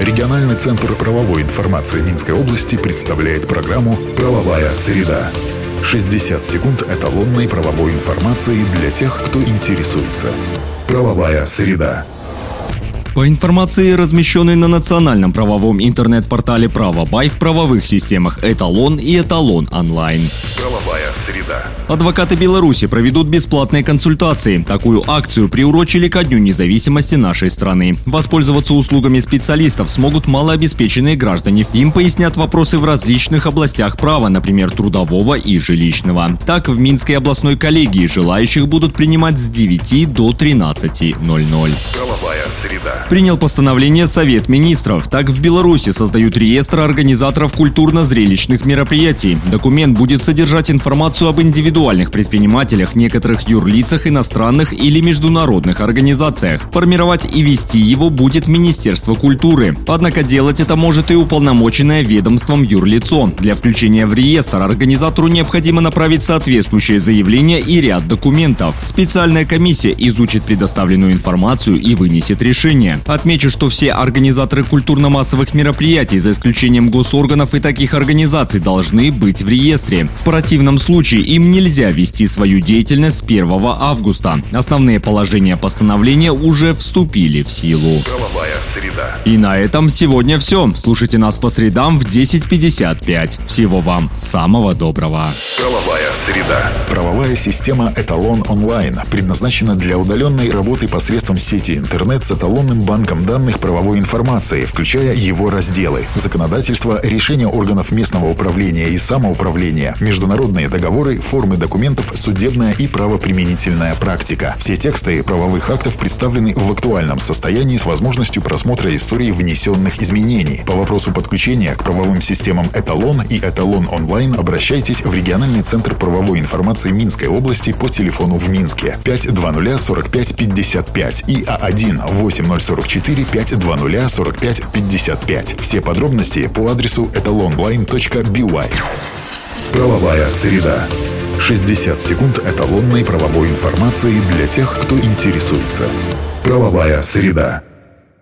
Региональный центр правовой информации Минской области представляет программу «Правовая среда». 60 секунд эталонной правовой информации для тех, кто интересуется. «Правовая среда». По информации, размещенной на национальном правовом интернет-портале «Правобай» в правовых системах «Эталон» и «Эталон онлайн». Правовая среда. Адвокаты Беларуси проведут бесплатные консультации. Такую акцию приурочили ко Дню независимости нашей страны. Воспользоваться услугами специалистов смогут малообеспеченные граждане. Им пояснят вопросы в различных областях права, например, трудового и жилищного. Так, в Минской областной коллегии желающих будут принимать с 9 до 13.00. Среда. Принял постановление Совет министров. Так в Беларуси создают реестр организаторов культурно-зрелищных мероприятий. Документ будет содержать информацию об индивидуальных предпринимателях, некоторых юрлицах иностранных или международных организациях. Формировать и вести его будет Министерство культуры. Однако делать это может и уполномоченное ведомством юрлицо. Для включения в реестр организатору необходимо направить соответствующее заявление и ряд документов. Специальная комиссия изучит предоставленную информацию и вынесет решение. Отмечу, что все организаторы культурно-массовых мероприятий, за исключением госорганов и таких организаций, должны быть в реестре. В противном случае им нельзя вести свою деятельность с 1 августа. Основные положения постановления уже вступили в силу. Правовая среда. И на этом сегодня все. Слушайте нас по средам в 10.55. Всего вам самого доброго. Правовая среда. Правовая система «Эталон онлайн» предназначена для удаленной работы посредством сети интернет с эталонным банком данных правовой информации, включая его разделы. Законодательство, решения органов местного управления и самоуправления, международные договоры, формы документов, судебная и правоприменительная практика. Все тексты правовых актов представлены в актуальном состоянии с возможностью просмотра истории внесенных изменений. По вопросу подключения к правовым системам «Эталон» и «Эталон онлайн» обращайтесь в региональный центр правовой информации Минской области по телефону в Минске 520 45 55 и А1 8044 520 45 55. Все подробности по адресу etalonline.by. Правовая среда. 60 секунд эталонной правовой информации для тех, кто интересуется. Правовая среда.